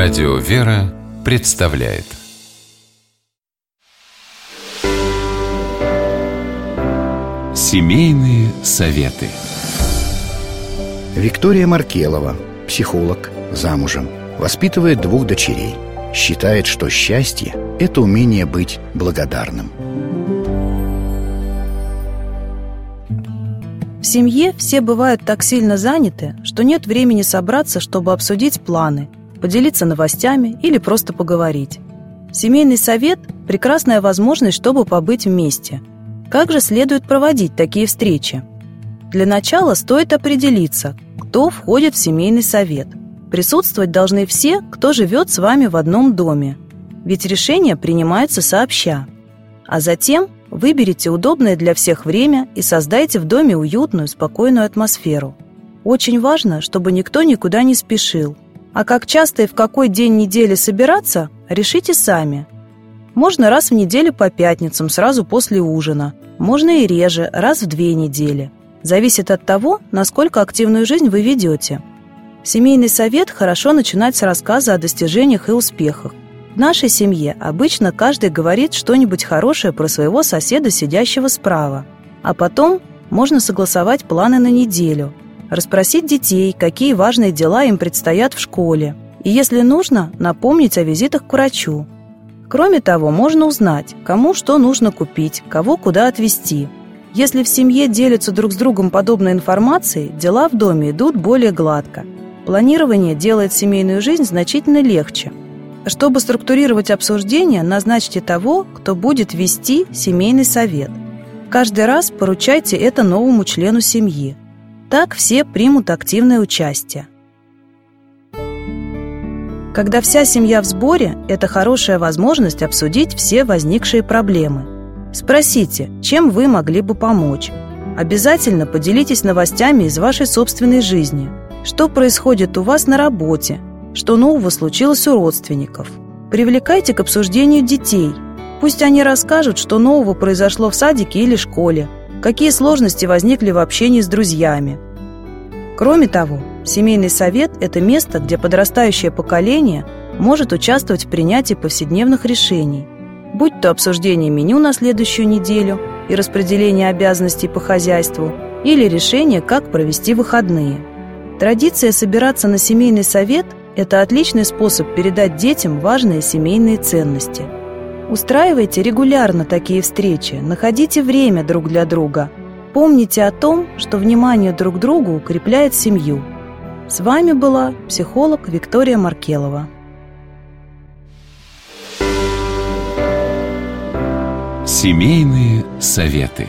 Радио «Вера» представляет Семейные советы Виктория Маркелова, психолог, замужем, воспитывает двух дочерей. Считает, что счастье – это умение быть благодарным. В семье все бывают так сильно заняты, что нет времени собраться, чтобы обсудить планы, поделиться новостями или просто поговорить. Семейный совет – прекрасная возможность, чтобы побыть вместе. Как же следует проводить такие встречи? Для начала стоит определиться, кто входит в семейный совет. Присутствовать должны все, кто живет с вами в одном доме, ведь решение принимается сообща. А затем выберите удобное для всех время и создайте в доме уютную, спокойную атмосферу. Очень важно, чтобы никто никуда не спешил – а как часто и в какой день недели собираться, решите сами. Можно раз в неделю по пятницам, сразу после ужина. Можно и реже, раз в две недели. Зависит от того, насколько активную жизнь вы ведете. Семейный совет хорошо начинать с рассказа о достижениях и успехах. В нашей семье обычно каждый говорит что-нибудь хорошее про своего соседа, сидящего справа. А потом можно согласовать планы на неделю – расспросить детей, какие важные дела им предстоят в школе, и, если нужно, напомнить о визитах к врачу. Кроме того, можно узнать, кому что нужно купить, кого куда отвезти. Если в семье делятся друг с другом подобной информацией, дела в доме идут более гладко. Планирование делает семейную жизнь значительно легче. Чтобы структурировать обсуждение, назначьте того, кто будет вести семейный совет. Каждый раз поручайте это новому члену семьи. Так все примут активное участие. Когда вся семья в сборе, это хорошая возможность обсудить все возникшие проблемы. Спросите, чем вы могли бы помочь. Обязательно поделитесь новостями из вашей собственной жизни. Что происходит у вас на работе? Что нового случилось у родственников? Привлекайте к обсуждению детей. Пусть они расскажут, что нового произошло в садике или школе, Какие сложности возникли в общении с друзьями? Кроме того, семейный совет – это место, где подрастающее поколение может участвовать в принятии повседневных решений, будь то обсуждение меню на следующую неделю и распределение обязанностей по хозяйству, или решение, как провести выходные. Традиция собираться на семейный совет – это отличный способ передать детям важные семейные ценности – Устраивайте регулярно такие встречи, находите время друг для друга. Помните о том, что внимание друг другу укрепляет семью. С вами была психолог Виктория Маркелова. Семейные советы.